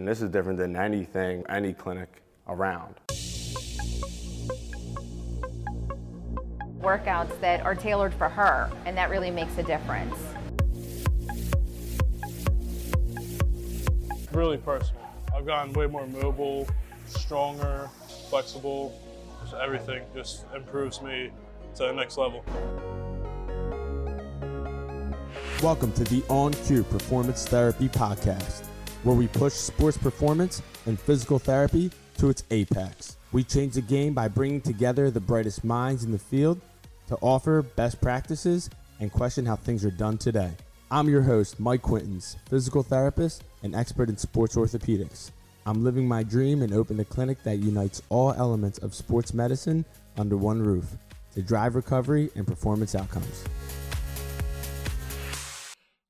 And this is different than anything, any clinic around. Workouts that are tailored for her, and that really makes a difference. Really personal. I've gotten way more mobile, stronger, flexible. Just everything just improves me to the next level. Welcome to the On Cue Performance Therapy Podcast, where we push sports performance and physical therapy to its apex. We change the game by bringing together the brightest minds in the field to offer best practices and question how things are done today. I'm your host, Mike Quintons, physical therapist and expert in sports orthopedics. I'm living my dream and opened a clinic that unites all elements of sports medicine under one roof to drive recovery and performance outcomes.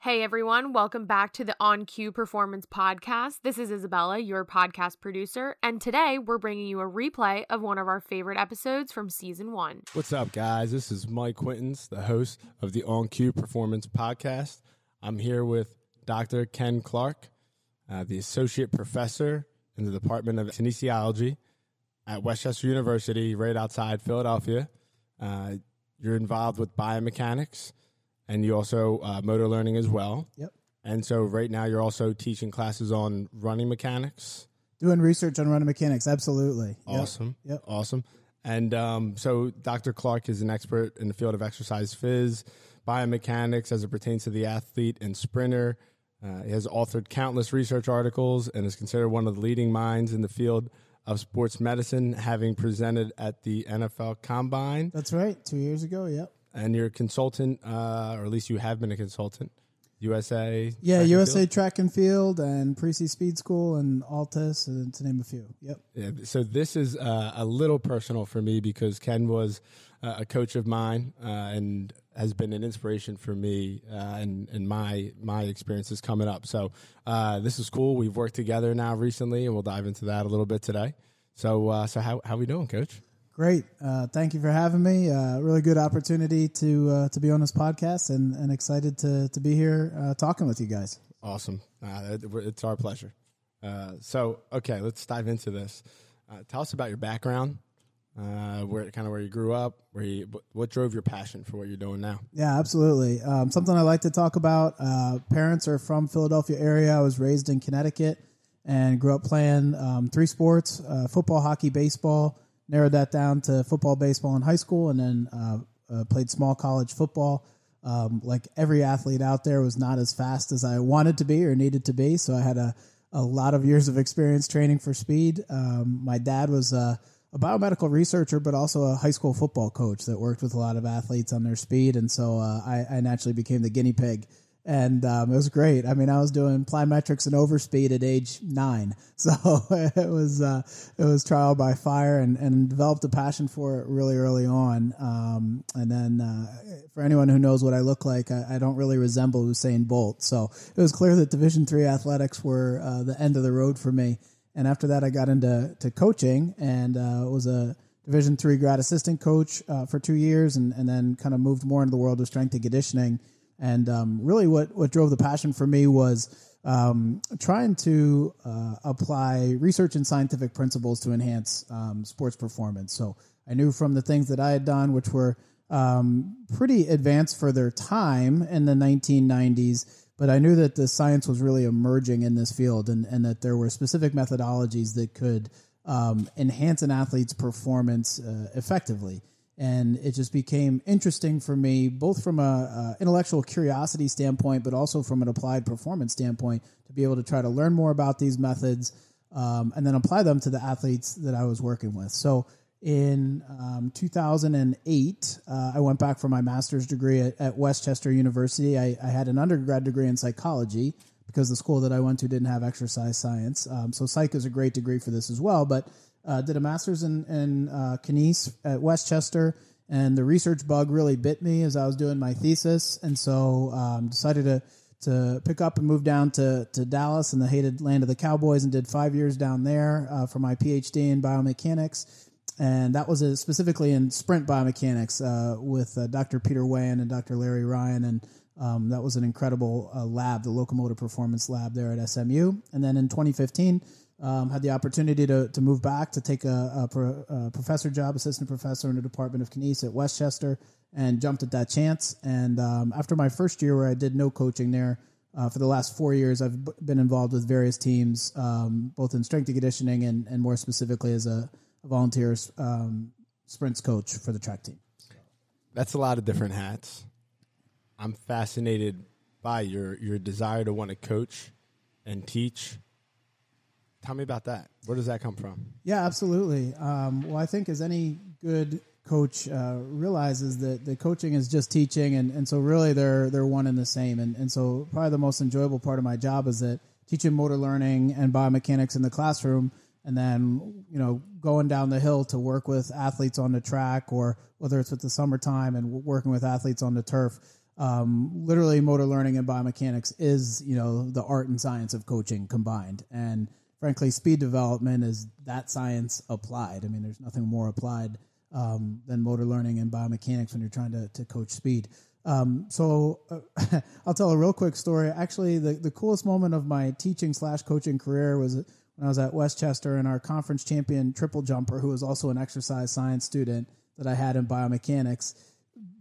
Hey everyone, welcome back to the On Cue Performance Podcast. This is Isabella, your podcast producer, and today we're bringing you a replay of one of our favorite episodes from season one. What's up, guys? This is Mike Quintons, the host of the On Cue Performance Podcast. I'm here with Dr. Ken Clark, uh, the associate professor in the Department of Kinesiology at West Chester University, right outside Philadelphia. Uh, you're involved with biomechanics and you also uh, motor learning as well. Yep. And so right now you're also teaching classes on running mechanics. Doing research on running mechanics, absolutely. Yep. Awesome. Yep. Awesome. And um, so Dr. Clark is an expert in the field of exercise phys, biomechanics as it pertains to the athlete and sprinter. Uh, he has authored countless research articles and is considered one of the leading minds in the field of sports medicine, having presented at the NFL Combine. That's right. Two years ago. Yep and you're a consultant, uh, or at least you have been a consultant. USA. Yeah, USA Track and Field and Parisi Speed School and ALTIS, and to name a few. Yep. Yeah. So this is uh, a little personal for me because Ken was uh, a coach of mine uh, and has been an inspiration for me uh, and and my my experiences coming up. So uh, this is cool. We've worked together now recently, and we'll dive into that a little bit today. So uh, so how how we doing, Coach? Great. Uh, thank you for having me. Uh, really good opportunity to uh, to be on this podcast, and, and excited to to be here uh, talking with you guys. Awesome. Uh, it's our pleasure. Uh, so, okay, let's dive into this. tell us about your background, where kind of where you grew up, where you, what drove your passion for what you're doing now. Yeah, absolutely. Um, something I like to talk about. parents are from Philadelphia area. I was raised in Connecticut and grew up playing um, three sports: football, hockey, baseball narrowed that down to football, baseball in high school, and then uh, uh, played small college football. Um, like every athlete out there was not as fast as I wanted to be or needed to be, so I had a, a lot of years of experience training for speed. Um, my dad was a, a, biomedical researcher, but also a high school football coach that worked with a lot of athletes on their speed, and so uh, I, I naturally became the guinea pig and um, it was great. I mean, I was doing plyometrics and overspeed at age nine, so it was uh, it was trial by fire, and, and developed a passion for it really early on. Um, and then, uh, for anyone who knows what I look like, I, I, don't really resemble Usain Bolt, so it was clear that Division three athletics were uh, the end of the road for me. And after that, I got into to coaching and uh, was a Division three grad assistant coach uh, for two years, and, and then kind of moved more into the world of strength and conditioning and um, really, what what drove the passion for me was um, trying to uh, apply research and scientific principles to enhance um, sports performance. So I knew from the things that I had done, which were um, pretty advanced for their time in the 1990s, but I knew that the science was really emerging in this field and, and that there were specific methodologies that could um, enhance an athlete's performance uh, effectively and it just became interesting for me both from a, a, intellectual curiosity standpoint but also from an applied performance standpoint to be able to try to learn more about these methods um, and then apply them to the athletes that i was working with. So in um, 2008 uh, i went back for my master's degree at, at west chester university. I, I, had an undergrad degree in psychology because the school that i went to didn't have exercise science. Um, so psych is a great degree for this as well but uh, did a master's in, in uh, Kines at West Chester, and the research bug really bit me as I was doing my thesis, and so um, decided to to pick up and move down to, to Dallas in the hated land of the Cowboys, and did five years down there uh, for my PhD in biomechanics, and that was specifically in sprint biomechanics uh, with uh, Dr. Peter Weyand and Dr. Larry Ryan, and Um, that was an incredible uh, lab, the Locomotor Performance Lab there at SMU. And then in 2015, um, had the opportunity to, to move back to take a, a, pro, a, professor job, assistant professor in the Department of Kines at West Chester, and jumped at that chance. And um, after my first year, where I did no coaching there, uh, for the last four years, I've b- been involved with various teams, um, both in strength and conditioning and, and more specifically as a, a volunteer um, sprints coach for the track team. That's a lot of different hats. I'm fascinated by your your desire to want to coach and teach. Tell me about that. Where does that come from? Yeah, absolutely. Um, well, I think as any good coach uh, realizes that the coaching is just teaching, and, and so really they're they're one and the same. And and so probably the most enjoyable part of my job is that teaching motor learning and biomechanics in the classroom, and then you know going down the hill to work with athletes on the track, or whether it's with the summertime and working with athletes on the turf. Um, literally, motor learning and biomechanics is you know the art and science of coaching combined, and frankly, speed development is that science applied. I mean, there's nothing more applied um, than motor learning and biomechanics when you're trying to, to coach speed. Um, so uh, I'll tell a real quick story. Actually, the, the coolest moment of my teaching slash coaching career was when I was at West Chester and our conference champion triple jumper, who was also an exercise science student that I had in biomechanics,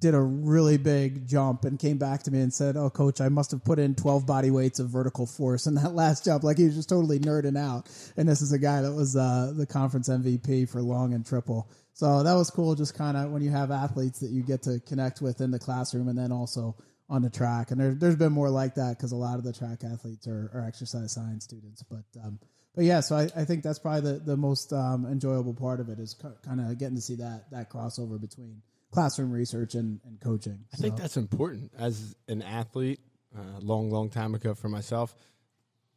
did a really big jump and came back to me and said, "Oh, coach, I must have put in 12 body weights of vertical force in that last jump." Like he was just totally nerding out. And this is a guy that was uh, the conference MVP for long and triple. So that was cool. Just kind of when you have athletes that you get to connect with in the classroom, and then also on the track. And there, has been more like that because a lot of the track athletes are, are exercise science students. But um, but yeah, so I, I, think that's probably the the most um, enjoyable part of it is kind of getting to see that that crossover between classroom research and, and coaching. I so. think that's important as an athlete. A uh, long, long time ago for myself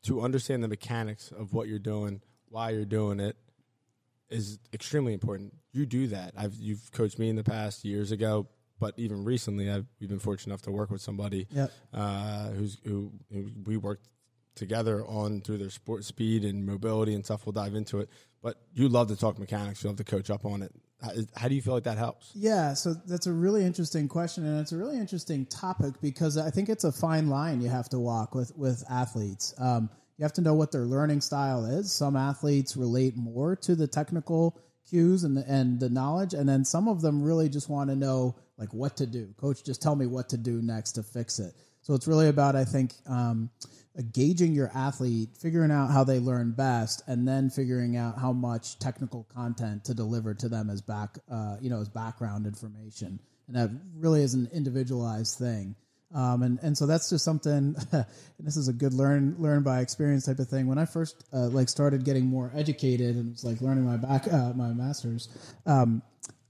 to understand the mechanics of what you're doing, why you're doing it, is extremely important. You do that. I've you've coached me in the past years ago, but even recently, I've we've been fortunate enough to work with somebody yep. uh, who's who, who, we worked together on through their sport speed and mobility and stuff. We'll dive into it. But you love to talk mechanics. You love to coach up on it. How, how, do you feel like that helps? Yeah, so that's a really interesting question, and it's a really interesting topic because I think it's a fine line you have to walk with with athletes. Um, you have to know what their learning style is. Some athletes relate more to the technical cues and the, and the knowledge, and then some of them really just want to know like what to do. Coach, just tell me what to do next to fix it. So it's really about I think. Um, gauging your athlete, figuring out how they learn best, and then figuring out how much technical content to deliver to them as back, uh, you know, as background information. And that really is an individualized thing. Um, and and so that's just something. and this is a good learn learn by experience type of thing. When I first uh, like started getting more educated and was like learning my back uh, my masters, um,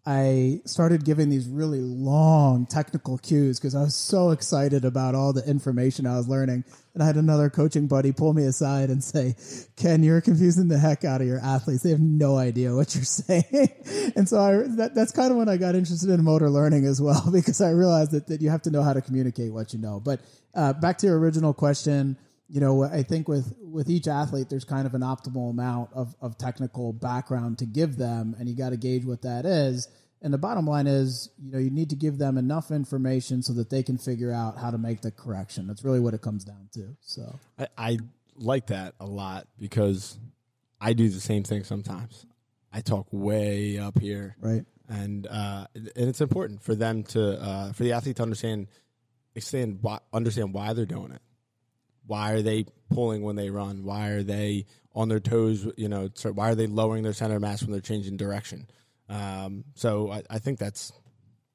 I started giving these really long technical cues because I was so excited about all the information I was learning. And I had another coaching buddy pull me aside and say, Ken, you're confusing the heck out of your athletes. They have no idea what you're saying. and so I, that, that's kind of when I got interested in motor learning as well, because I realized that, that you have to know how to communicate what you know. But uh, back to your original question, you know, I think with, with each athlete, there's kind of an optimal amount of, of technical background to give them, and you got to gauge what that is. And the bottom line is, you know, you need to give them enough information so that they can figure out how to make the correction. That's really what it comes down to. So I, I like that a lot because I do the same thing sometimes. I talk way up here, right? And uh, and it's important for them to uh, for the athlete to understand understand why, understand why they're doing it. Why are they pulling when they run? Why are they on their toes? You know, why are they lowering their center mass when they're changing direction? Um, so I, I, think that's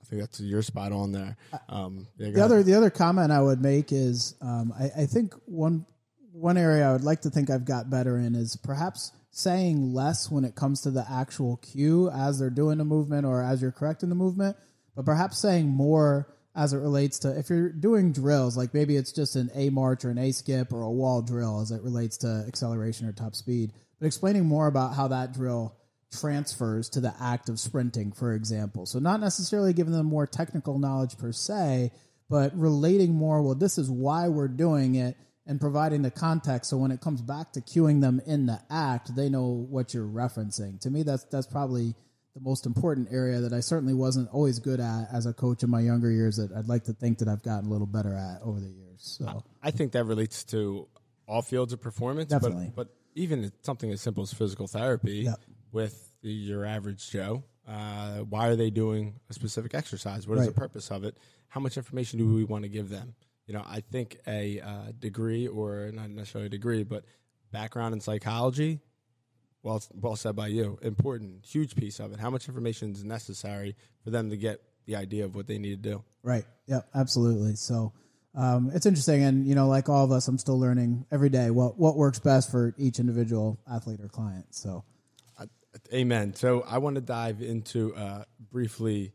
I think that's you're spot on there. Um, yeah, the other the other comment I would make is um, I, I think one one area I would like to think I've got better in is perhaps saying less when it comes to the actual cue as they're doing the movement or as you're correcting the movement, but perhaps saying more as it relates to if you're doing drills, like maybe it's just an A march or an A skip or a wall drill as it relates to acceleration or top speed, but explaining more about how that drill transfers to the act of sprinting, for example. So, not necessarily giving them more technical knowledge per se, but relating more, well, this is why we're doing it and providing the context so when it comes back to cueing them in the act, they know what you're referencing. To me, that's that's probably the most important area that I certainly wasn't always good at as a coach in my younger years that I'd like to think that I've gotten a little better at over the years. So I think that relates to all fields of performance, Definitely. But, but even something as simple as physical therapy Yep. with the, your average Joe. Uh, why are they doing a specific exercise? What is the purpose of it? How much information do we want to give them? You know, I think a uh, degree or not necessarily a degree, but background in psychology well, well said by you. Important, huge piece of it. How much information is necessary for them to get the idea of what they need to do? Right. Yeah. Absolutely. So um, it's interesting, and you know, like all of us, I'm still learning every day what what works best for each individual athlete or client. So Amen. So I want to dive into uh, briefly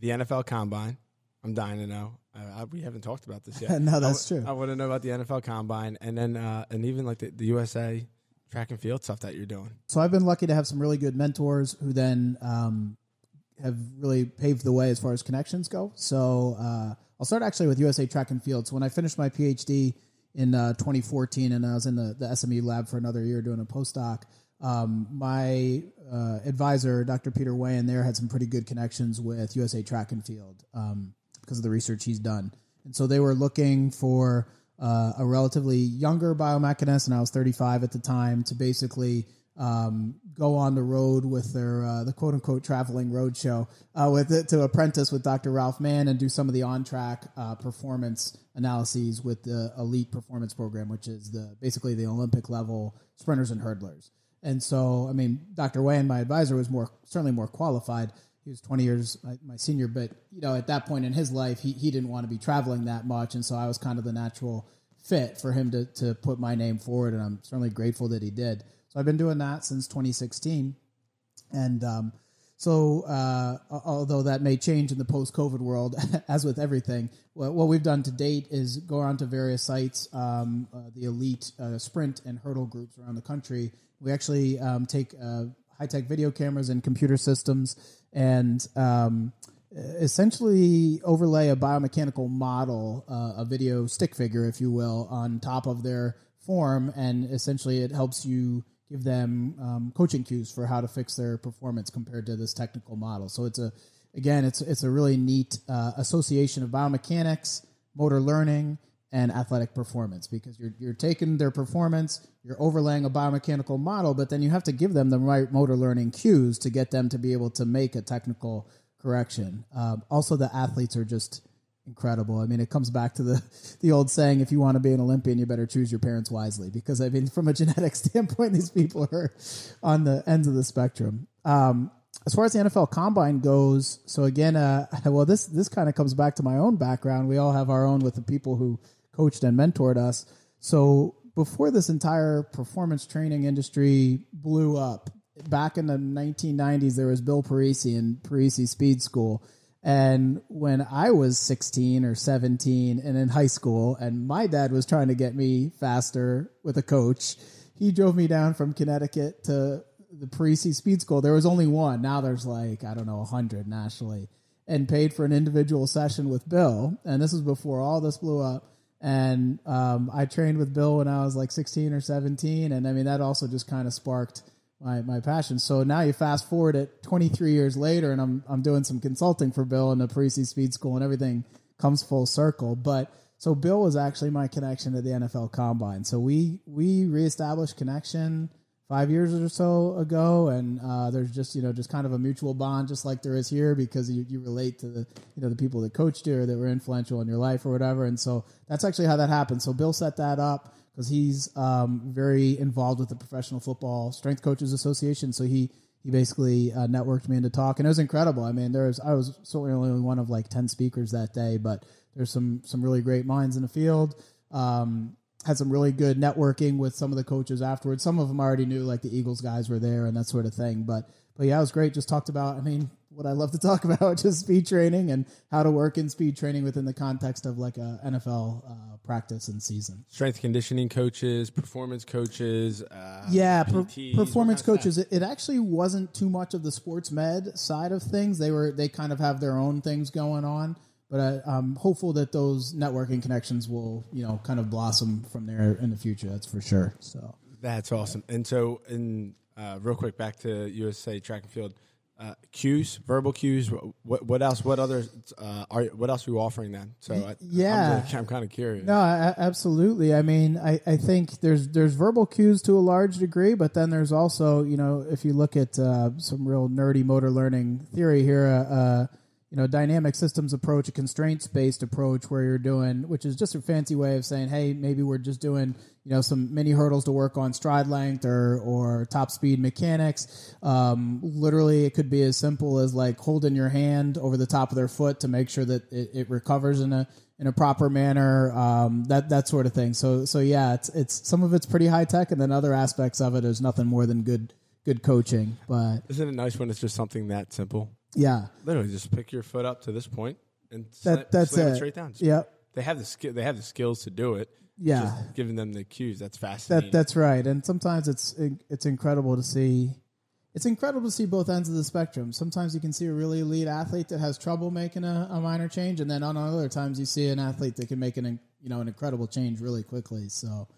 the NFL Combine. I'm dying to know. Uh, I- we haven't talked about this yet. No, that's I w- true. I want to know about the NFL Combine, and then uh, and even like the, the USA track and field stuff that you're doing. so I've been lucky to have some really good mentors who then um, have really paved the way as far as connections go. So uh, I'll start actually with USA Track and Field. So when I finished my PhD in uh, 2014, and I was in the, the SMU lab for another year doing a postdoc, um, my uh, advisor, Dr. Peter Way, Weyand, there had some pretty good connections with USA Track and Field um, because of the research he's done. And so they were looking for uh, a relatively younger biomechanist, and I was 35 at the time, to basically um, go on the road with their uh, the quote unquote traveling road show uh, with it to apprentice with Dr. Ralph Mann and do some of the on track uh, performance analyses with the elite performance program, which is the basically the Olympic level sprinters and hurdlers. And so, I mean, Dr. Weyand, my advisor, was more certainly more qualified. He was 20 years my, my senior, but you know, at that point in his life, he, he didn't want to be traveling that much, and so I was kind of the natural fit for him to to put my name forward, and I'm certainly grateful that he did. So I've been doing that since 2016, and um, so uh, although that may change in the post-COVID world, as with everything, what, what we've done to date is go around to various sites, um, uh, the elite uh, sprint and hurdle groups around the country. We actually um, take uh, high-tech video cameras and computer systems and um, essentially overlay a biomechanical model, uh, a video stick figure, if you will, on top of their form, and essentially it helps you give them um, coaching cues for how to fix their performance compared to this technical model. So it's a again, it's it's a really neat uh, association of biomechanics, motor learning, and athletic performance because you're you're taking their performance, you're overlaying a biomechanical model, but then you have to give them the right motor learning cues to get them to be able to make a technical correction. Um, also, the athletes are just incredible. I mean, it comes back to the the old saying: if you want to be an Olympian, you better choose your parents wisely. Because I mean, from a genetic standpoint, these people are on the ends of the spectrum. Um, as far as the NFL Combine goes, so again, uh, well, this this kind of comes back to my own background. We all have our own with the people who coached and mentored us. So before this entire performance training industry blew up, back in the 1990s, there was Bill Parisi and Parisi Speed School. And when I was 16 or 17 and in high school, and my dad was trying to get me faster with a coach, he drove me down from Connecticut to the Parisi Speed School. There was only one. Now there's like, I don't know, 100 nationally, and paid for an individual session with Bill. And this was before all this blew up. And um, I trained with Bill when I was like 16 or 17. And I mean, that also just kind of sparked my, my passion. So now you fast forward it 23 years later, and I'm I'm doing some consulting for Bill in the Parisi Speed School, and everything comes full circle. But so Bill was actually my connection to the NFL Combine. So we we reestablished connection five years or so ago, and uh, there's just you know just kind of a mutual bond, just like there is here, because you, you relate to the you know the people that coached you or that were influential in your life or whatever. And so that's actually how that happened. So Bill set that up because he's um, very involved with the Professional Football Strength Coaches Association. So he he basically uh, networked me into talk, and it was incredible. I mean, there was I was certainly only one of like ten speakers that day, but there's some some really great minds in the field. Um, had some really good networking with some of the coaches afterwards. Some of them I already knew, like the Eagles guys were there and that sort of thing. But but yeah, it was great. Just talked about. I mean, what I love to talk about, just speed training and how to work in speed training within the context of like a NFL uh, practice and season. Strength conditioning coaches, performance coaches. Uh, Yeah, per- performance what kind of stuff? coaches. It, it actually wasn't too much of the sports med side of things. They were they kind of have their own things going on. But I, I'm hopeful that those networking connections will you know kind of blossom from there in the future. That's for sure. So That's awesome. And so, in uh, real quick, back to USA track and field. uh, cues, verbal cues. What what else? What other uh, are what else are you offering then? So I, yeah. I'm, really, I'm kind of curious. No, I, absolutely. I mean, I, I think there's there's verbal cues to a large degree, but then there's also you know if you look at uh, some real nerdy motor learning theory here. Uh, uh you know, dynamic systems approach, a constraints based approach where you're doing, which is just a fancy way of saying, hey, maybe we're just doing, you know, some mini hurdles to work on stride length or, or top speed mechanics. Um, literally, it could be as simple as like holding your hand over the top of their foot to make sure that it, it recovers in a, in a proper manner, um, that that sort of thing. So so yeah, it's it's some of it's pretty high tech, and then other aspects of it is nothing more than good good coaching. But isn't it nice when it's just something that simple? Yeah, literally, just pick your foot up to this point and that, that's slam it. it straight down. Just, yep. They have the skill. They have the skills to do it. Yeah, just giving them the cues. That's fascinating. That, that's right. And sometimes it's it's incredible to see. It's incredible to see both ends of the spectrum. Sometimes you can see a really elite athlete that has trouble making a, a minor change, and then on other times you see an athlete that can make an you know an incredible change really quickly. So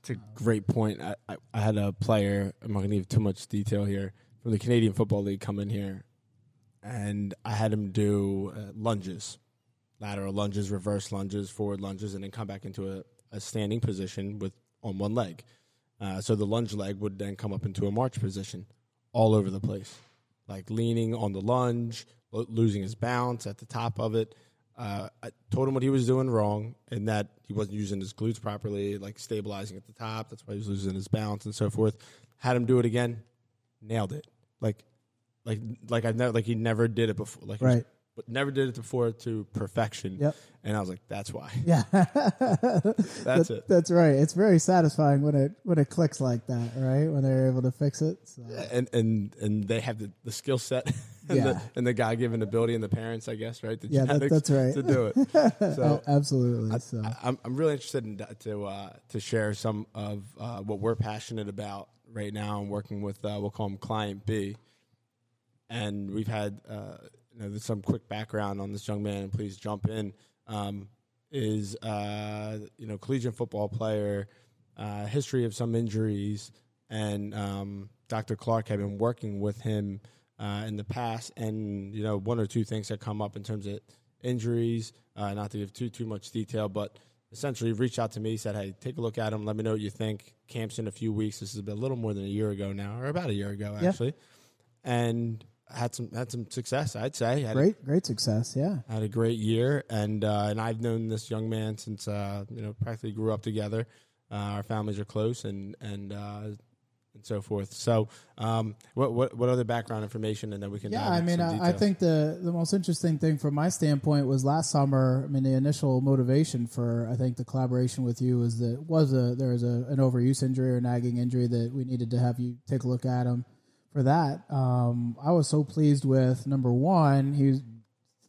it's a great point. I, I, I had a player. I'm not going to give too much detail here from the Canadian Football League come in here and I had him do uh, lunges, lateral lunges, reverse lunges, forward lunges, and then come back into a, a standing position with on one leg. Uh, so the lunge leg would then come up into a march position, all over the place, like leaning on the lunge, lo- losing his balance at the top of it. Uh, I told him what he was doing wrong, and that he wasn't using his glutes properly, like stabilizing at the top. That's why he was losing his balance and so forth. Had him do it again, nailed it. Like like like I never like he never did it before. Like right. but never did it before to perfection. Yep. And I was like, that's why. Yeah. that's that, it. That's right. It's very satisfying when it when it clicks like that, right? When they're able to fix it. So. And and and they have the, the skill set and, yeah. the, and the God given ability and the parents, I guess, right? The yeah, that, that's right. To do it. So absolutely. I, so I'm I'm really interested in to uh, to share some of uh, what we're passionate about right now. I'm working with uh, we'll call them Client B and we've had uh, you know, some quick background on this young man, and please jump in. Um, is uh, you know collegiate football player, uh, history of some injuries, and um, Dr. Clark had been working with him uh, in the past, and you know one or two things that come up in terms of injuries. Uh, not to give too too much detail, but essentially he reached out to me, said, "Hey, take a look at him. Let me know what you think." Camps in a few weeks. This has been a little more than a year ago now, or about a year ago actually, yeah. and had some had some success. I'd say had great a, great success. Yeah, had a great year, and uh, and I've known this young man since uh, you know practically grew up together. Uh, our families are close, and and uh, and so forth. So, um, what what what other background information, and then we can yeah. I mean, I, I think the the most interesting thing from my standpoint was last summer. I mean, the initial motivation for I think the collaboration with you was that was a there was a, an overuse injury or nagging injury that we needed to have you take a look at him for that. Um, I was so pleased with number one, he was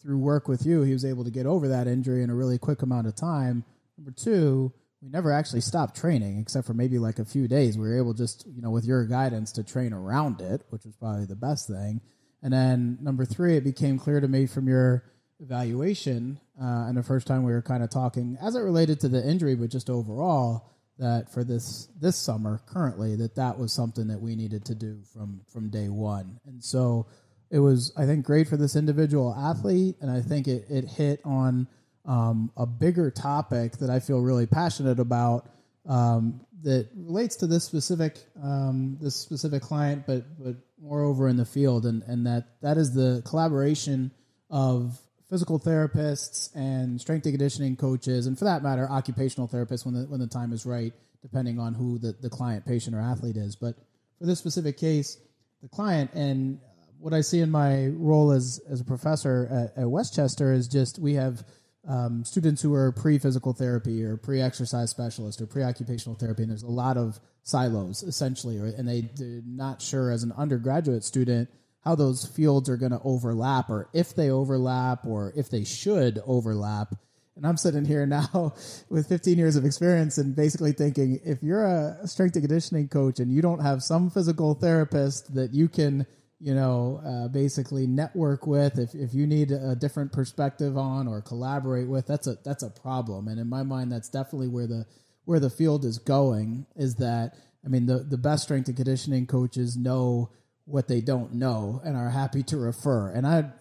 through work with you, he was able to get over that injury in a really quick amount of time. Number two, we never actually stopped training except for maybe like a few days. We were able just, you know, with your guidance to train around it, which was probably the best thing. And then number three, it became clear to me from your evaluation uh, and the first time we were kind of talking as it related to the injury, but just overall, that for this this summer currently that that was something that we needed to do from from day one. And so it was i think great for this individual athlete and i think it, it hit on um, a bigger topic that i feel really passionate about um, that relates to this specific um, this specific client but but moreover in the field and and that that is the collaboration of physical therapists and strength and conditioning coaches, and for that matter, occupational therapists when the when the time is right, depending on who the, the client, patient, or athlete is. But for this specific case, the client and what I see in my role as as a professor at, at West Chester is just we have um, students who are pre physical therapy or pre exercise specialist or pre occupational therapy, and there's a lot of silos essentially, and they, they're not sure as an undergraduate student how those fields are going to overlap or if they overlap or if they should overlap. And I'm sitting here now with 15 years of experience and basically thinking if you're a strength and conditioning coach and you don't have some physical therapist that you can, you know, uh, basically network with, if, if you need a different perspective on or collaborate with, that's a that's a problem. And in my mind, that's definitely where the where the field is going. Is that I mean the the best strength and conditioning coaches know what they don't know and are happy to refer. And I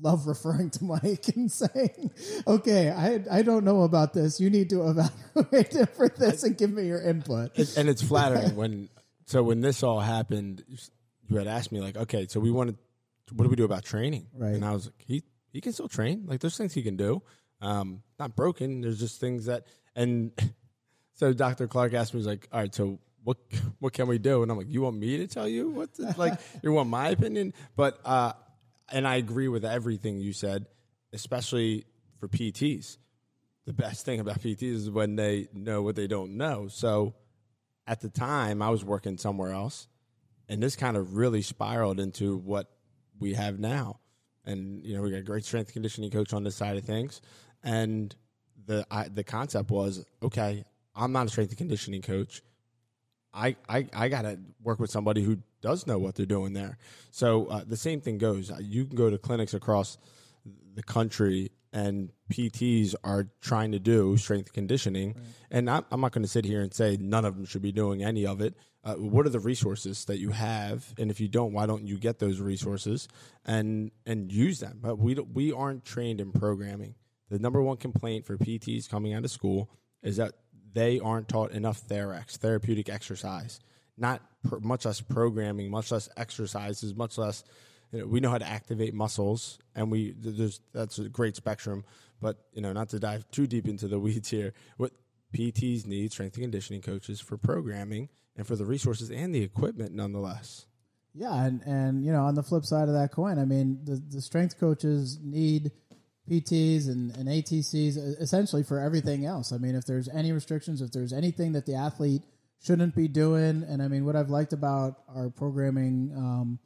love referring to Mike and saying, "Okay, I I don't know about this. You need to evaluate it for this and give me your input." and it's flattering when so when this all happened you had asked me like okay so we wanted what do we do about training Right. and i was like he he can still train like there's things he can do um not broken there's just things that and so dr clark asked me he's like all right so what what can we do and i'm like you want me to tell you what like you want my opinion but uh and i agree with everything you said especially for pts the best thing about PTs is when they know what they don't know. So at the time, I was working somewhere else, and this kind of really spiraled into what we have now. And you know, we got a great strength conditioning coach on this side of things, and the I, the concept was okay. I'm not a strength and conditioning coach. I, I, I got to work with somebody who does know what they're doing there. So uh, the same thing goes. Uh, You can go to clinics across the country and PTs are trying to do strength conditioning. And I'm, I'm not going to sit here and say none of them should be doing any of it. Uh, what are the resources that you have? And if you don't, why don't you get those resources and and use them? But we we aren't trained in programming. The number one complaint for PTs coming out of school is that they aren't taught enough TherEx, therapeutic exercise, not pr- much less programming, much less exercises, much less. You know, we know how to activate muscles, and we there's that's a great spectrum. But you know, not to dive too deep into the weeds here, what PTs need strength and conditioning coaches for programming and for the resources and the equipment, nonetheless. Yeah, and and you know, on the flip side of that coin, I mean, the the strength coaches need PTs and, and ATCs essentially for everything else. I mean, if there's any restrictions, if there's anything that the athlete shouldn't be doing, and I mean, what I've liked about our programming um,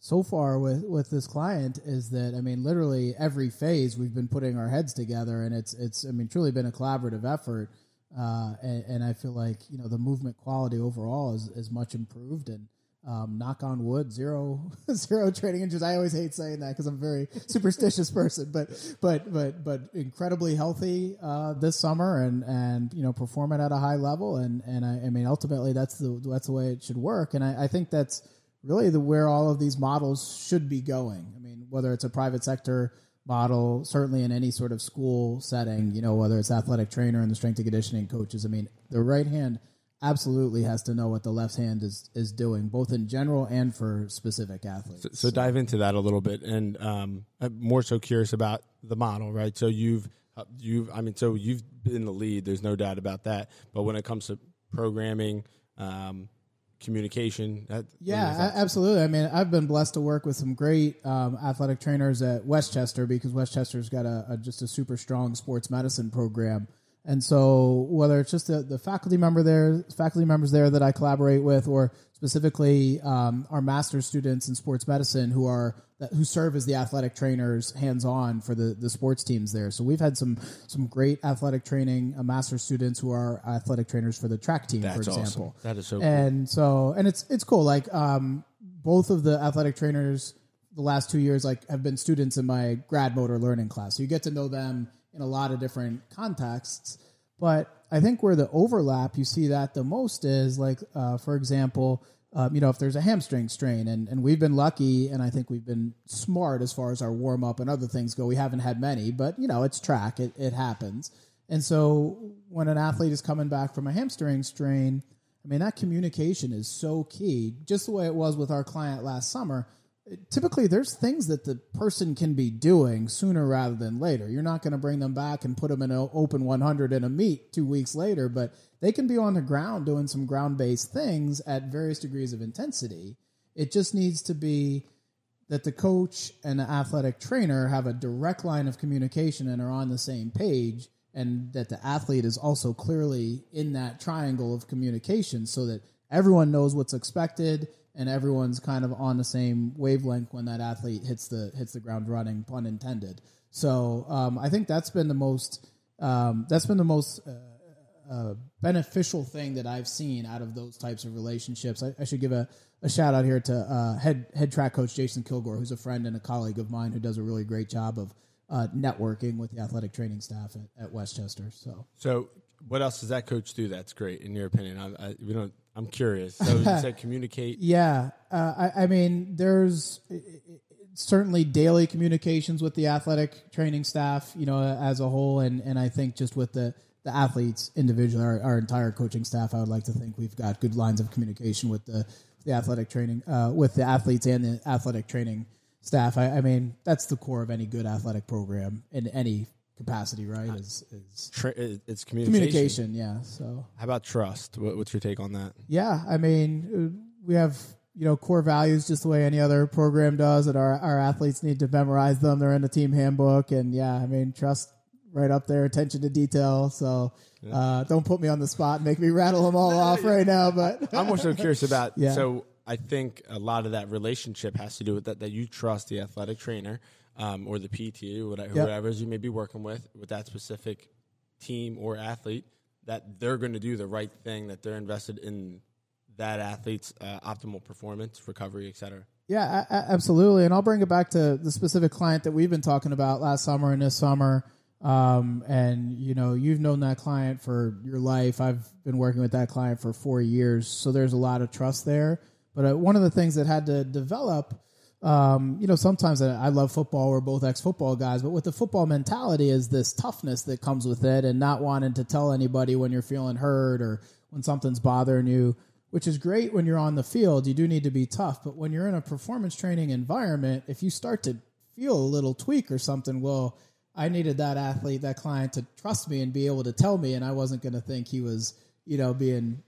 so far with with this client is that I mean, literally every phase we've been putting our heads together, and it's it's I mean, truly been a collaborative effort. Uh, and, and I feel like you know the movement quality overall is, is much improved, and um, knock on wood, zero zero training injuries. I always hate saying that because I'm a very superstitious person, but but but but incredibly healthy uh, this summer, and and you know performing at a high level, and and I, I mean ultimately that's the that's the way it should work, and I, I think that's really the where all of these models should be going. I mean whether it's a private sector model, certainly in any sort of school setting, you know, whether it's athletic trainer and the strength and conditioning coaches. I mean, the right hand absolutely has to know what the left hand is is doing, both in general and for specific athletes. So, so dive into that a little bit, and um, I'm more so curious about the model, right? So you've uh, you've I mean, so you've been the lead. There's no doubt about that. But when it comes to programming, um, communication, that, Yeah, absolutely. I mean, I've been blessed to work with some great um, athletic trainers at West Chester because West Chester's got a, a just a super strong sports medicine program. And so, whether it's just the, the faculty member there, faculty members there that I collaborate with, or specifically um, our master's students in sports medicine who are who serve as the athletic trainers hands on for the, the sports teams there. So we've had some some great athletic training uh, master's students who are athletic trainers for the track team, That's for awesome. example. That is so cool. And so, and it's it's cool. Like um, both of the athletic trainers the last two years like have been students in my grad motor learning class. So you get to know them in a lot of different contexts. But I think where the overlap you see that the most is like, uh, for example, um, you know, if there's a hamstring strain, and, and we've been lucky, and I think we've been smart as far as our warm up and other things go. We haven't had many, but you know, it's track, it, it happens. And so when an athlete is coming back from a hamstring strain, I mean, that communication is so key, just the way it was with our client last summer. Typically, there's things that the person can be doing sooner rather than later. You're not going to bring them back and put them in an open 100 in a meet two weeks later, but they can be on the ground doing some ground based things at various degrees of intensity. It just needs to be that the coach and the athletic trainer have a direct line of communication and are on the same page and that the athlete is also clearly in that triangle of communication so that everyone knows what's expected and everyone's kind of on the same wavelength when that athlete hits the hits the ground running pun intended so um, i think that's been the most um, that's been the most uh, uh, beneficial thing that I've seen out of those types of relationships. I, I should give a, a shout out here to uh, head head track coach Jason Kilgore, who's a friend and a colleague of mine who does a really great job of uh, networking with the athletic training staff at, at West Chester. So So, what else does that coach do? That's great, in your opinion. I, I, we don't. I'm curious. So you said communicate. Yeah, uh, I, I mean, there's i- certainly daily communications with the athletic training staff, you know, as a whole, and and I think just with the the athletes individually, our, our entire coaching staff, I would like to think we've got good lines of communication with the the athletic training, uh, with the athletes and the athletic training staff. I, I mean, that's the core of any good athletic program in any capacity, right? Is is Tra- it's communication. communication, yeah. So How about trust? What, what's your take on that? yeah, I mean, uh, we have you know core values just the way any other program does, and our our athletes need to memorize them. They're in the team handbook, and yeah, I mean, trust right up there, attention to detail. So uh, don't put me on the spot and make me rattle them all off right now. But I'm also curious about. Yeah. So I think a lot of that relationship has to do with that that you trust the athletic trainer um, or the PT, or whatever, whoever you may be working with, with that specific team or athlete, that they're going to do the right thing, that they're invested in that athlete's uh, optimal performance, recovery, et cetera. Yeah, a- a- absolutely. And I'll bring it back to the specific client that we've been talking about last summer and this summer. Um, and you know, you've known that client for your life. I've been working with that client for four years, so there's a lot of trust there. But uh, one of the things that had to develop, um, you know, sometimes I love football. We're both ex-football guys, but with the football mentality is this toughness that comes with it, and not wanting to tell anybody when you're feeling hurt or when something's bothering you which is great when you're on the field. You do need to be tough, but when you're in a performance training environment, if you start to feel a little tweak or something, well, I needed that athlete, that client to trust me and be able to tell me, and I wasn't going to think he was, you know, being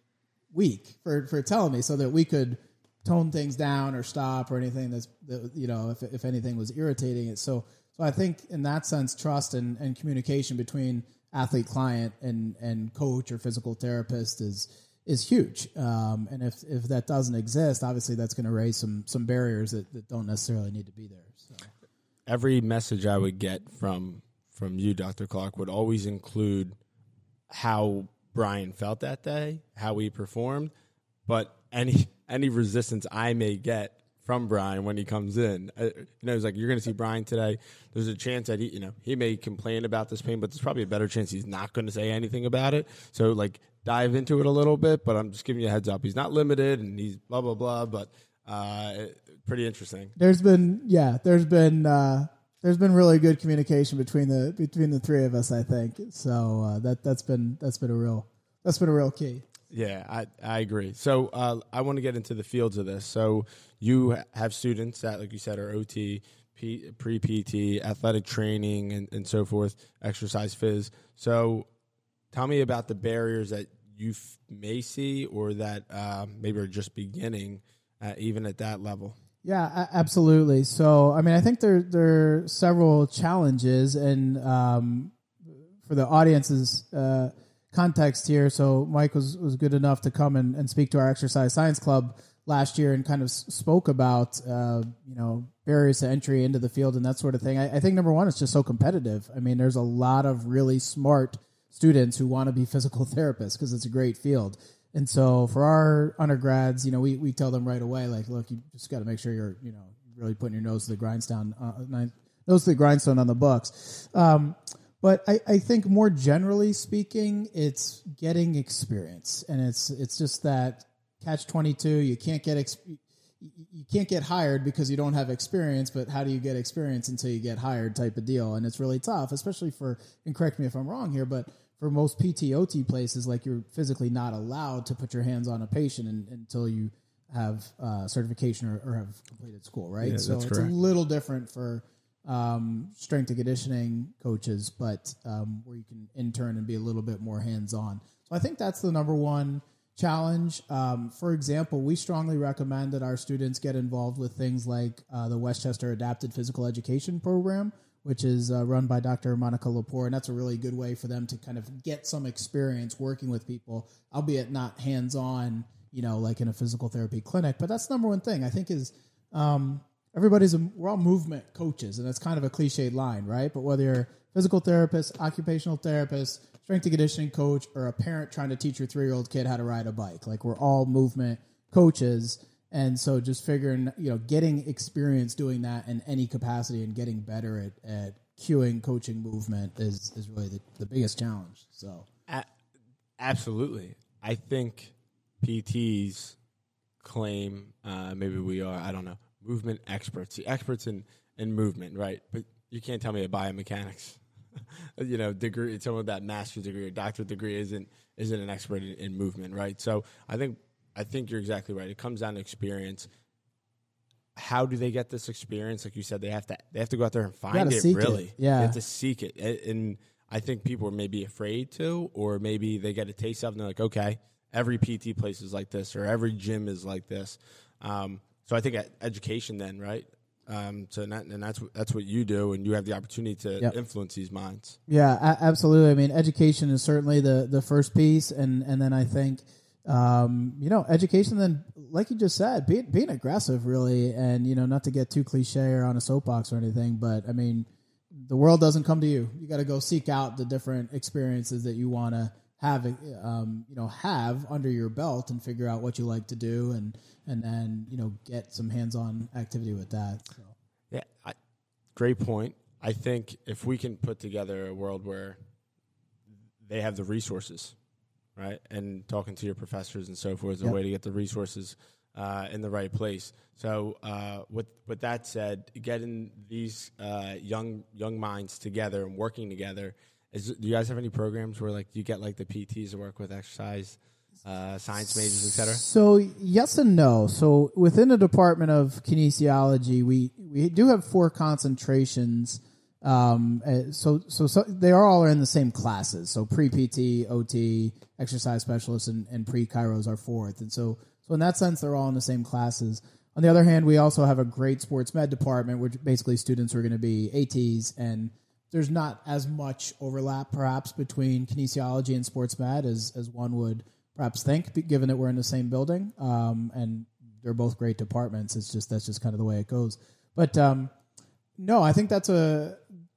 weak for, for telling me so that we could tone things down or stop or anything that's, that, you know, if, if anything was irritating it. So, so I think in that sense, trust and, and communication between athlete client and, and coach or physical therapist is, is huge. Um, and if, if that doesn't exist, obviously that's going to raise some, some barriers that, that don't necessarily need to be there. So. every message I would get from from you, Dr. Clark, would always include how Brian felt that day, how he performed, but any any resistance I may get from Brian when he comes in, uh, you know, he's like you're going to see Brian today. There's a chance that he, you know, he may complain about this pain, but there's probably a better chance he's not going to say anything about it. So, like, dive into it a little bit. But I'm just giving you a heads up. He's not limited, and he's blah blah blah. But uh, pretty interesting. There's been, yeah, there's been, uh, there's been really good communication between the between the three of us. I think so. Uh, that that's been that's been a real that's been a real key. Yeah, I, I agree. So uh, I want to get into the fields of this. So you have students that, like you said, are OT, P, pre PT, athletic training, and, and so forth, exercise phys. So tell me about the barriers that you f- may see or that uh, maybe are just beginning, uh, even at that level. Yeah, absolutely. So, I mean, I think there there are several challenges, and um, for the audience's uh, context here, so Mike was, was good enough to come and, and speak to our exercise science club last year and kind of spoke about uh, you know barriers to entry into the field and that sort of thing. I, I think number one, it's just so competitive. I mean, there's a lot of really smart students who want to be physical therapists because it's a great field. And so for our undergrads, you know, we, we tell them right away, like, look, you just got to make sure you're, you know, really putting your nose to the grindstone, uh, nose to the grindstone on the books. Um, but I, I think more generally speaking, it's getting experience, and it's it's just that catch twenty two. You can't get ex- you- can't get hired because you don't have experience. But how do you get experience until you get hired? Type of deal, and it's really tough, especially for. And correct me if I'm wrong here, but for most PTOT places, like you're physically not allowed to put your hands on a patient in, until you have uh, certification or, or have completed school, right? Yeah, so it's correct. a little different for um, strength and conditioning coaches, but um, where you can intern and be a little bit more hands on. So I think that's the number one challenge. Um, for example, we strongly recommend that our students get involved with things like uh, the West Chester Adapted Physical Education Program, which is uh, run by Dr. Monica Lepore, and that's a really good way for them to kind of get some experience working with people, albeit not hands on, you know, like in a physical therapy clinic. But that's the number one thing I think is um, everybody's a, we're all movement coaches, and that's kind of a cliched line, right? But whether you're physical therapist, occupational therapist, strength and conditioning coach, or a parent trying to teach your three year old kid how to ride a bike, like we're all movement coaches. And so just figuring, you know, getting experience doing that in any capacity and getting better at, at cueing coaching movement is, is really the, the biggest challenge. So A- absolutely. I think PTs claim uh, maybe we are I don't know movement experts, the experts in in movement, right? But you can't tell me a biomechanics, you know, degree, someone with that master's degree or doctorate degree isn't isn't an expert in, in movement, right? So I think I think you're exactly right. It comes down to experience. How do they get this experience? Like you said, they have to they have to go out there and find it. seek it. Really, Yeah. they have to seek it. And I think people are maybe afraid to, or maybe they get a taste of, it and they're like, okay, every PT place is like this, or every gym is like this. Um, so I think education, then, right? Um, so and, that, and that's what- that's what you do, and you have the opportunity to Yep. influence these minds. Yeah, a- absolutely. I mean, education is certainly the the first piece, and and then I think, um, you know, education. Then, like you just said, being being aggressive, really, and you know, not to get too cliche or on a soapbox or anything, but I mean, the world doesn't come to you. You got to go seek out the different experiences that you want to have, um, you know, have under your belt and figure out what you like to do, and and then you know, get some hands on activity with that. So. Yeah, I, great point. I think if we can put together a world where they have the resources, right, and talking to your professors and so forth is a way to get the resources uh, in the right place. So, uh, with with that said, getting these uh, young young minds together and working together. Is, do you guys have any programs where like you get like the PTs to work with exercise, uh, science majors, et cetera? So yes and no. So within the Department of Kinesiology, we we do have four concentrations. Um, uh, so, so so they are all in the same classes. So pre PT, OT, exercise specialists, and, and pre Chiros are fourth. And so so in that sense, they're all in the same classes. On the other hand, we also have a great sports med department, which basically students are going to be ATs, and there's not as much overlap perhaps between kinesiology and sports med as as one would perhaps think, given that we're in the same building. Um, and they're both great departments. It's just that's just kind of the way it goes. But um, no, I think that's a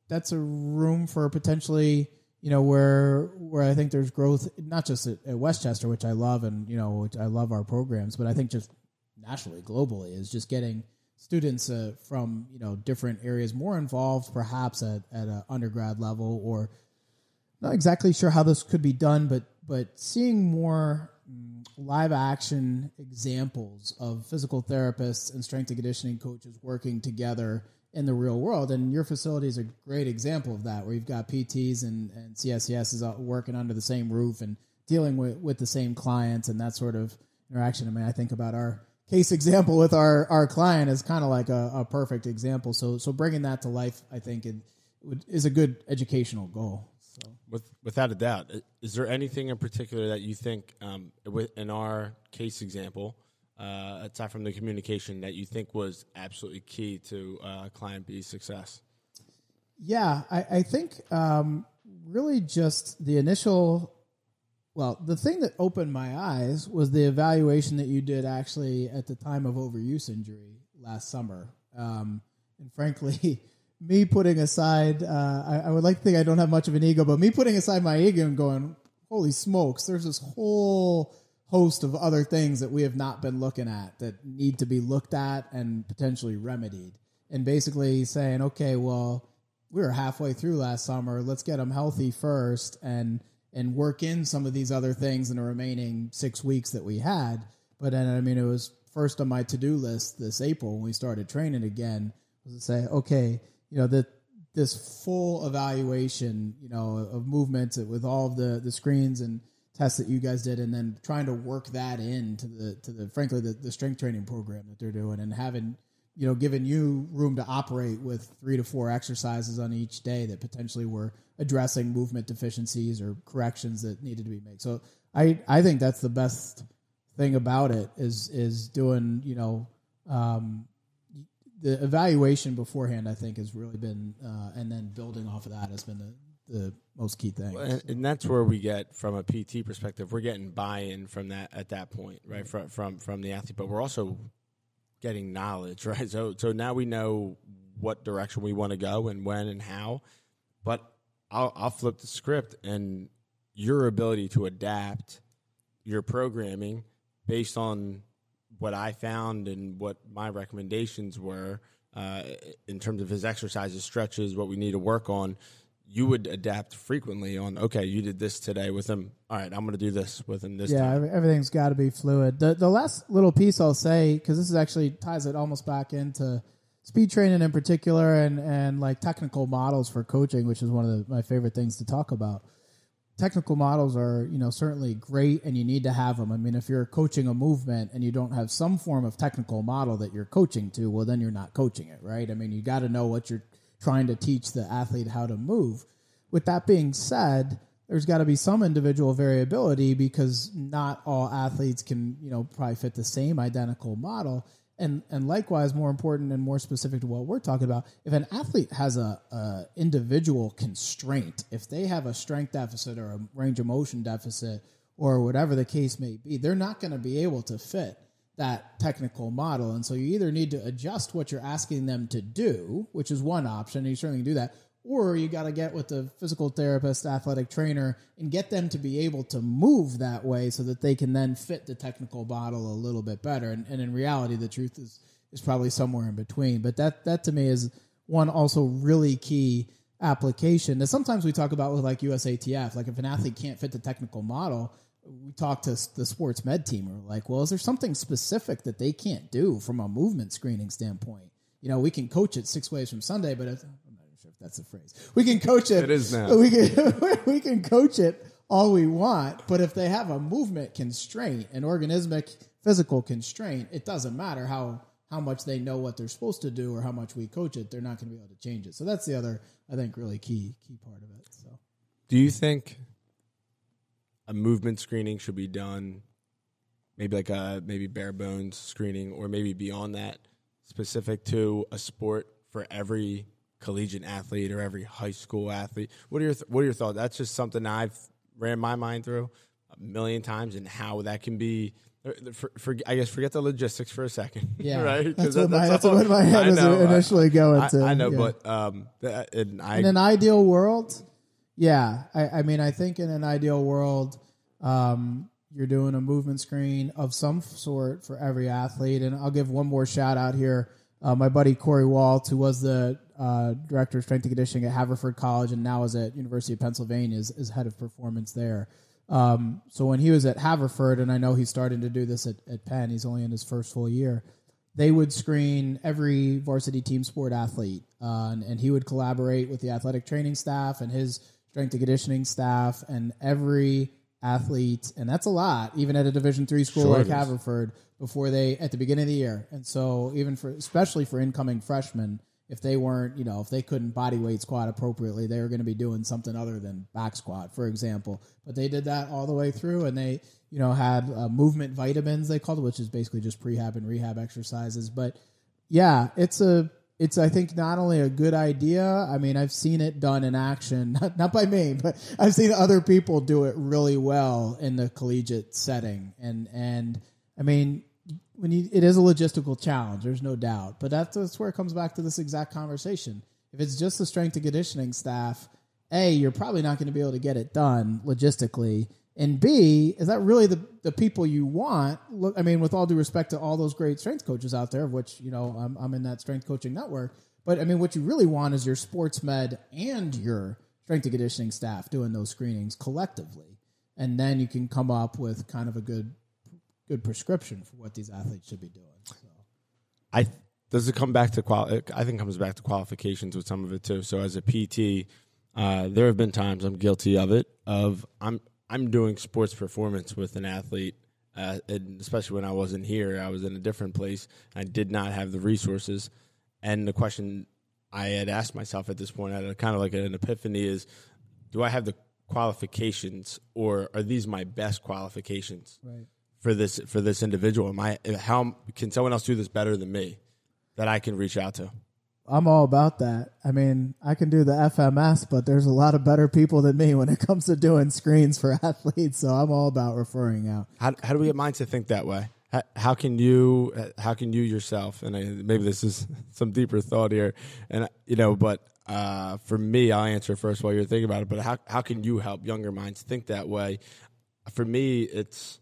that's a room for potentially you know where where I think there's growth not just at, at West Chester, which I love, and you know I love our programs, but I think just nationally, globally, is just getting students uh, from you know different areas more involved, perhaps at at an undergrad level, or not exactly sure how this could be done, but but seeing more mm, live action examples of physical therapists and strength and conditioning coaches working together in the real world. And your facility is a great example of that, where you've got PTs and, and CSCS is working under the same roof and dealing with, with the same clients and that sort of interaction. I mean, I think about our case example with our, our client is kind of like a, a perfect example. So, so bringing that to life, I think it, would, is a good educational goal. So. With, without a doubt, is there anything in particular that you think, um, with, in our case example, uh, aside from the communication, that you think was absolutely key to uh, client B's success? Yeah, I, I think um, really just the initial. Well, the thing that opened my eyes was the evaluation that you did actually at the time of overuse injury last summer. Um, and frankly, me putting aside, uh, I, I would like to think I don't have much of an ego, but me putting aside my ego and going, holy smokes, there's this whole host of other things that we have not been looking at that need to be looked at and potentially remedied. And basically saying, okay, well, we were halfway through last summer. Let's get them healthy first and and work in some of these other things in the remaining six weeks that we had. But then, I mean, it was first on my to do list this April when we started training again was to say, okay, you know, that this full evaluation, you know, of movements with all of the the screens and tests that you guys did, and then trying to work that into the to the frankly the, the strength training program that they're doing, and having you know given you room to operate with three to four exercises on each day that potentially were addressing movement deficiencies or corrections that needed to be made. So I I think that's the best thing about it is is doing you know um, the evaluation beforehand. I think has really been uh, and then building off of that has been the the most key thing. And, and that's where we get from a PT perspective. We're getting buy-in from that at that point, right? From from from the athlete, but we're also getting knowledge, right? So so now we know what direction we want to go and when and how. But I'll I'll flip the script and your ability to adapt your programming based on what I found and what my recommendations were uh, in terms of his exercises, stretches, what we need to work on. You would adapt frequently on okay you did this today with him all right i'm going to do this with him this yeah, time every- everything's got to be fluid. The the last little piece I'll say because this is actually ties it almost back into speed training in particular and and like technical models for coaching, which is one of the, my favorite things to talk about. Technical models are you know certainly great and you need to have them. I mean, if you're coaching a movement and you don't have some form of technical model that you're coaching to, well then you're not coaching it, right? I mean, you got to know what you're trying to teach the athlete how to move. With that being said, there's got to be some individual variability because not all athletes can, you know, probably fit the same identical model. And and likewise, more important and more specific to what we're talking about, if an athlete has a, a individual constraint, if they have a strength deficit or a range of motion deficit or whatever the case may be, they're not going to be able to fit that technical model. And so you either need to adjust what you're asking them to do, which is one option, and you certainly can do that, or you got to get with the physical therapist, athletic trainer, and get them to be able to move that way so that they can then fit the technical model a little bit better. And, and in reality, the truth is is probably somewhere in between. But that that to me is one also really key application that sometimes we talk about with like USATF. Like if an athlete can't fit the technical model, we talked to the sports med team. We're like, well, is there something specific that they can't do from a movement screening standpoint? You know, we can coach it six ways from Sunday, but if, I'm not even sure if that's the phrase. We can coach it. It is now. We can we can coach it all we want, but if they have a movement constraint, an organismic physical constraint, it doesn't matter how how much they know what they're supposed to do or how much we coach it. They're not going to be able to change it. So that's the other, I think, really key key part of it. So. do you think a movement screening should be done maybe like a maybe bare bones screening or maybe beyond that specific to a sport for every collegiate athlete or every high school athlete what are your th- what are your thoughts that's just something i've ran my mind through a million times and how that can be for, for, I guess forget the logistics for a second. Yeah, right. that's what my- that's what my head was I- initially going I, to, I know, yeah. but um, and I in an ideal world, yeah, I, I mean, I think in an ideal world, um, you're doing a movement screen of some sort for every athlete. And I'll give one more shout out here. Uh, my buddy Corey Waltz, who was the uh, director of strength and conditioning at Haverford College and now is at University of Pennsylvania, is, is head of performance there. Um, so when he was at Haverford, and I know he's starting to do this at, at Penn, he's only in his first full year they would screen every varsity team sport athlete, uh, and, and he would collaborate with the athletic training staff and his strength and conditioning staff, and every athlete, and that's a lot, even at a Division three school Sure like. Haverford, before they at the beginning of the year, and so even for especially for incoming freshmen, if they weren't, you know, if they couldn't body weight squat appropriately, they were going to be doing something other than back squat, for example. But they did that all the way through, and they, you know, had uh, movement vitamins they called it, which is basically just prehab and rehab exercises. But yeah, it's a, it's I think not only a good idea. I mean, I've seen it done in action, not, not by me, but I've seen other people do it really well in the collegiate setting, and and I mean, when you it is a logistical challenge there's no doubt but that's, that's where it comes back to this exact conversation if it's just the strength and conditioning staff a you're probably not going to be able to get it done logistically and b is that really the, the people you want look i mean with all due respect to all those great strength coaches out there which you know i'm, I'm in that strength coaching network but i mean what you really want is your sports med and your strength and conditioning staff doing those screenings collectively and then you can come up with kind of a good good prescription for what these athletes should be doing. So. I does it come back to qual? I think comes back to qualifications with some of it too. So as a PT, uh, there have been times I'm guilty of it. Of I'm I'm doing sports performance with an athlete, uh, and especially when I wasn't here, I was in a different place. I did not have the resources, and the question I had asked myself at this point, I had a, kind of like an epiphany: is do I have the qualifications, or are these my best qualifications? Right. for this for this individual? Am I how can someone else do this better than me that I can reach out to? I'm all about that. I mean, I can do the FMS, but there's a lot of better people than me when it comes to doing screens for athletes. So I'm all about referring out. How how do we get minds to think that way? How, how can you how can you yourself and I, maybe this is some deeper thought here and you know but uh, for me I'll answer first while you're thinking about it but how how can you help younger minds think that way for me it's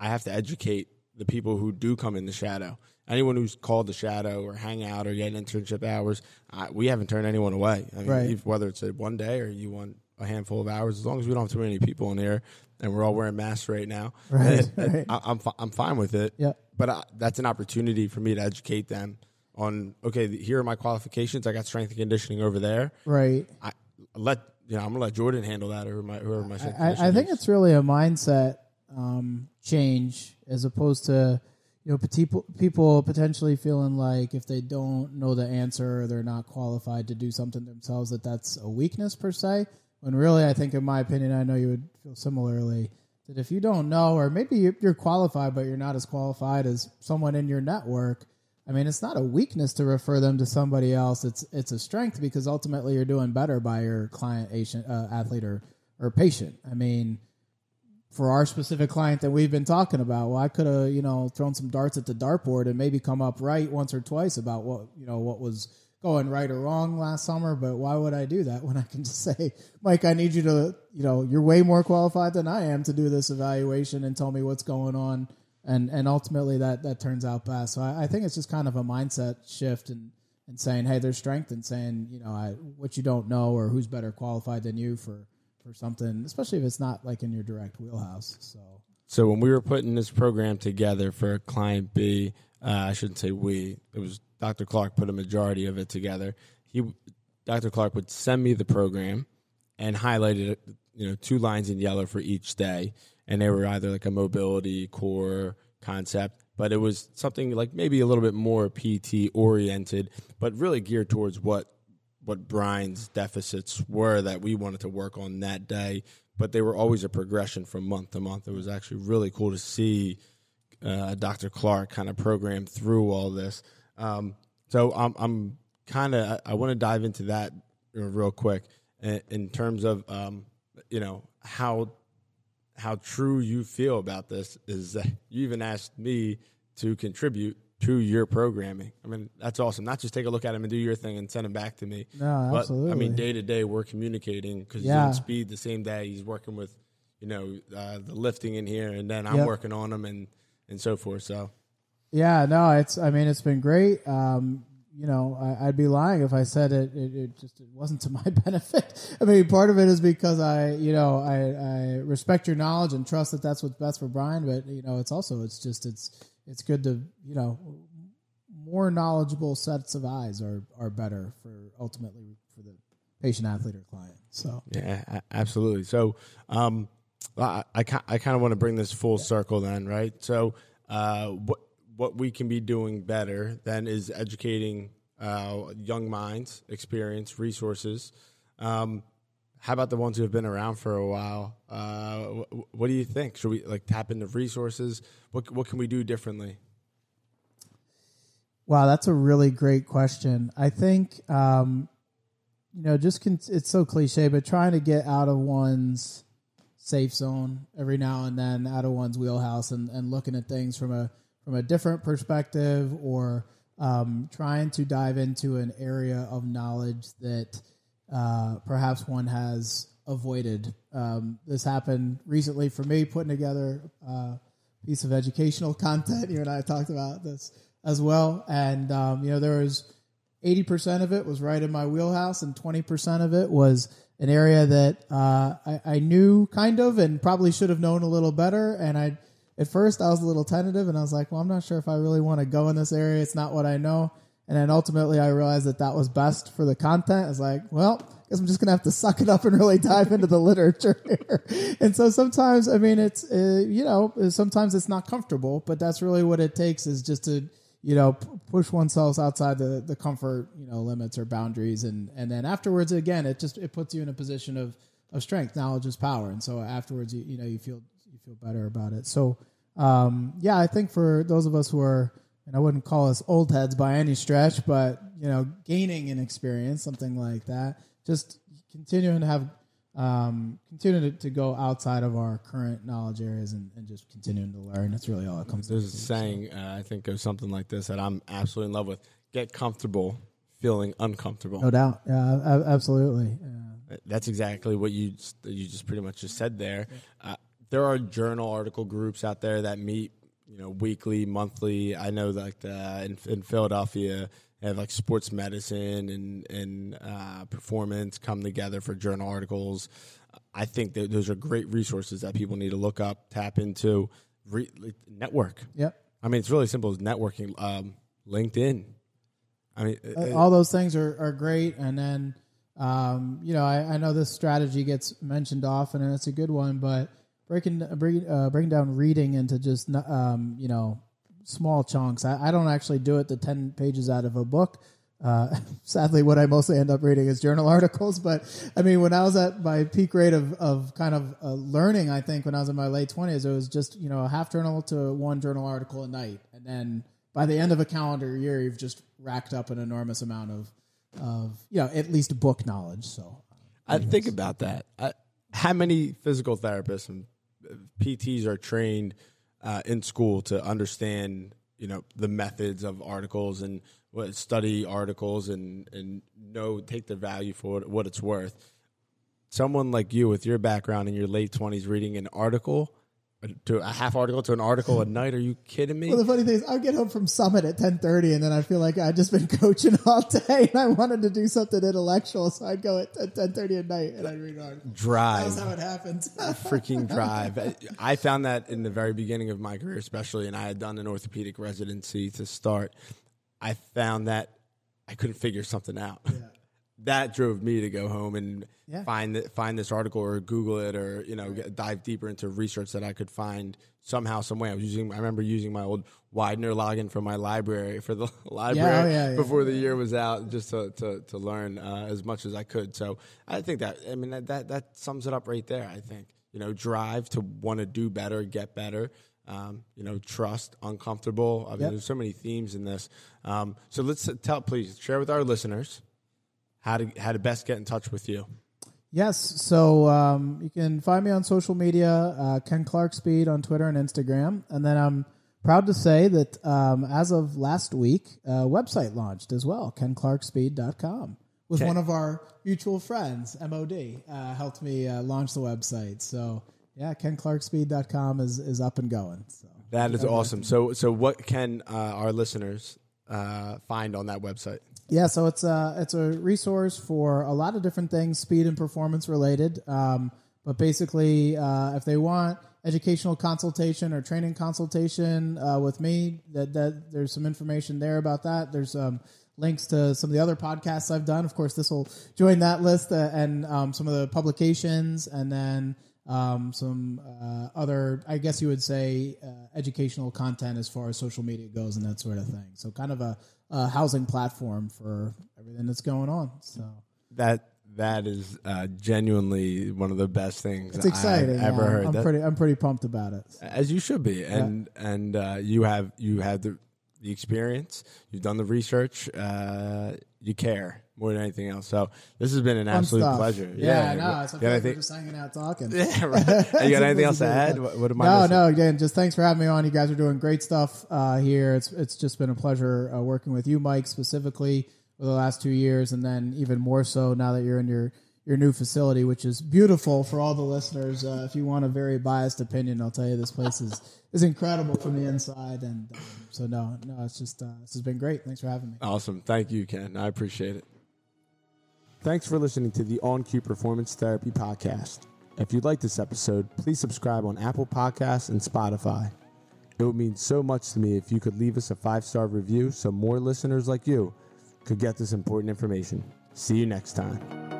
I have to educate the people who do come in the shadow. Anyone who's called the shadow or hang out or get internship hours, uh, we haven't turned anyone away. I mean, Right. if- whether it's a one day or you want a handful of hours, as long as we don't have too many people in here and we're all wearing masks right now, Right, and- right. I, I'm fi- I'm fine with it. Yeah. But I, that's an opportunity for me to educate them on okay, here are my qualifications. I got strength and conditioning over there. Right. I let you know I'm gonna let Jordan handle that or my whoever my I, I think is. it's really a mindset um, change as opposed to you know people people potentially feeling like if they don't know the answer or they're not qualified to do something themselves that that's a weakness per se. When really, I think, in my opinion, I know you would feel similarly that if you don't know, or maybe you're- qualified but you're not as qualified as someone in your network. I mean, it's not a weakness to refer them to somebody else. It's it's a strength because ultimately you're doing better by your client, agent, uh, athlete, or or patient. I mean, for our specific client that we've been talking about, well, I could have you know thrown some darts at the dartboard and maybe come up right once or twice about what you know what was going right or wrong last summer. But why would I do that when I can just say, Mike, I need you to you know you're way more qualified than I am to do this evaluation and tell me what's going on. And, and ultimately that, that turns out best. So I, I think it's just kind of a mindset shift and, and saying, hey, there's strength in saying, you know, I, what you don't know or who's better qualified than you for, for something, especially if it's not like in your direct wheelhouse. So So when we were putting this program together for a client B, uh, I shouldn't say we. It was Dr. Clark put a majority of it together. He, Dr. Clark would send me the program and highlighted you know, two lines in yellow for each day, and they were either like a mobility core concept, but it was something like maybe a little bit more PT oriented, but really geared towards what what Brian's deficits were that we wanted to work on that day. But they were always a progression from month to month. It was actually really cool to see uh, Dr. Clark kind of program through all this. Um, so I'm, I'm kind of I, I want to dive into that real quick in, in terms of um, you know how how true you feel about this is that you even asked me to contribute to your programming. I mean, that's awesome. Not just take a look at them and do your thing and send them back to me. No, but, I mean, day to day, we're communicating because he's Yeah. on speed the same day. He's working with, you know, uh, the lifting in here, and then I'm Yep. working on them and and so forth. So Yeah, no, it's. I mean, it's been great. Um, you know, I, I'd be lying if I said it, it. It just it wasn't to my benefit. I mean, part of it is because I, you know, I, I respect your knowledge and trust that that's what's best for Brian. But you know, it's also it's just it's it's good to you know more knowledgeable sets of eyes are are better for ultimately for the patient athlete or client. So Yeah, absolutely. So, um, I I, I kind of want to bring this full circle then, right? So, uh, what what we can be doing better then is educating uh, young minds, experience, resources. Um, how about the ones who have been around for a while? Uh, wh- what do you think? Should we like tap into resources? What what can we do differently? Wow, that's a really great question. I think, um, you know, just con- it's so cliche, but trying to get out of one's safe zone every now and then, out of one's wheelhouse, and, and looking at things from a from a different perspective, or um, trying to dive into an area of knowledge that uh, perhaps one has avoided. Um, this happened recently for me, putting together a piece of educational content. You and I talked about this as well, and um, you know there was eighty percent of it was right in my wheelhouse, and twenty percent of it was an area that uh, I, I knew kind of and probably should have known a little better. And I, at first, I was a little tentative, and I was like, "Well, I'm not sure if I really want to go in this area. It's not what I know." And then ultimately, I realized that that was best for the content. I was like, "Well, I guess I'm just gonna have to suck it up and really dive into the literature here." and so sometimes, I mean, it's uh, you know, sometimes it's not comfortable, but that's really what it takes is just to you know p- push oneself outside the the comfort you know limits or boundaries and and then afterwards again it just it puts you in a position of of strength knowledge is power and so afterwards you, you know you feel you feel better about it so um yeah i think for those of us who are and i wouldn't call us old heads by any stretch but you know gaining an experience something like that just continuing to have um, continuing to, to go outside of our current knowledge areas and, and just continuing to learn. That's really all it comes There's a to. saying uh, I think goes something like this that I'm absolutely in love with: "Get comfortable feeling uncomfortable." No doubt. Yeah, absolutely. Yeah. That's exactly what you you just pretty much just said there. Uh, there are journal article groups out there that meet you know, weekly, monthly. I know like the, in, in Philadelphia, they have like sports medicine and and uh, performance come together for journal articles. I think that those are great resources that people need to look up, tap into, re- network. Yep. I mean, it's really simple as networking. Um, LinkedIn. I mean, Uh, uh, all those things are, are great. And then, um, you know, I, I know this strategy gets mentioned often, and it's a good one. But breaking breaking, uh, breaking down reading into just um, you know small chunks. I, I don't actually do it the ten pages out of a book. Uh, sadly, what I mostly end up reading is journal articles. But I mean, when I was at my peak rate of, of kind of uh, learning, I think when I was in my late twenties, it was just you know a half journal to one journal article a night, and then by the end of a calendar year, you've just racked up an enormous amount of of you know at least book knowledge. So I think about that. I, how many physical therapists and PTs are trained uh, in school to understand, you know, the methods of articles and study articles and and know take the value for what, what it's worth. Someone like you with your background in your late twenties reading an article to a half article to an article a night. Are you kidding me? Well, the funny thing is, I get home from Summit at ten thirty, and then I feel like I've just been coaching all day, and I wanted to do something intellectual, so I'd go at ten thirty at night and I'd read article. Drive. That's how it happens. freaking drive. I found that in the very beginning of my career, especially, and I had done an orthopedic residency to start. I found that I couldn't figure something out. That drove me to go home and Yeah. find th- find this article or Google it or you know get, dive deeper into research that I could find somehow, some way. I was using. I remember using my old Widener login from my library for the library oh, yeah, yeah, before the year was out, just to to, to learn uh, as much as I could. So I think that I mean that, that that sums it up right there. I think you know drive to want to do better, get better. Um, you know, trust, uncomfortable. I mean, Yep. there's so many themes in this. Um, so let's tell, please share with our listeners how to how to best get in touch with you. Yes. So um, you can find me on social media, uh, Ken Clark Speed on Twitter and Instagram. And then I'm proud to say that um, as of last week, a website launched as well, kenclarkspeed.com. With Okay. one of our mutual friends, MOD, uh, helped me uh, launch the website. So, yeah, kenclarkspeed.com is, is up and going. So That is awesome. So so what can uh, our listeners uh, find on that website? Yeah, so it's a it's a resource for a lot of different things, speed and performance related. Um, but basically, uh, if they want educational consultation or training consultation uh, with me, that that there's some information there about that. There's um, links to some of the other podcasts I've done. Of course, this will join that list uh, and um, some of the publications, and then um, some uh, other, I guess you would say, uh, educational content as far as social media goes and that sort of thing. So, kind of a, a housing platform for everything that's going on. So, That that is uh, genuinely one of the best things it's exciting. I've ever yeah. heard. I'm That- pretty, I'm pretty pumped about it. as you should be, and and uh, you have you have the the experience. You've done the research. Uh, you care more than anything else. So this has been an Fun absolute stuff. pleasure. Yeah, no, it's a You got pleasure anything- just hanging out talking. Yeah, right. You got anything else to add? What, what am I No, missing? no. Again, just thanks for having me on. You guys are doing great stuff uh, here. It's it's just been a pleasure uh, working with you, Mike, specifically for the last two years, and then even more so now that you're in your your new facility, which is beautiful for all the listeners. Uh, if you want a very biased opinion, I'll tell you this place is is incredible from the inside, and um, so no, no, it's just uh, this has been great. Thanks for having me. Awesome. Thank you, Ken. I appreciate it. Thanks for listening to the On Cue Performance Therapy Podcast. If you like this episode, please subscribe on Apple Podcasts and Spotify. It would mean so much to me if you could leave us a five star review so more listeners like you could get this important information. See you next time.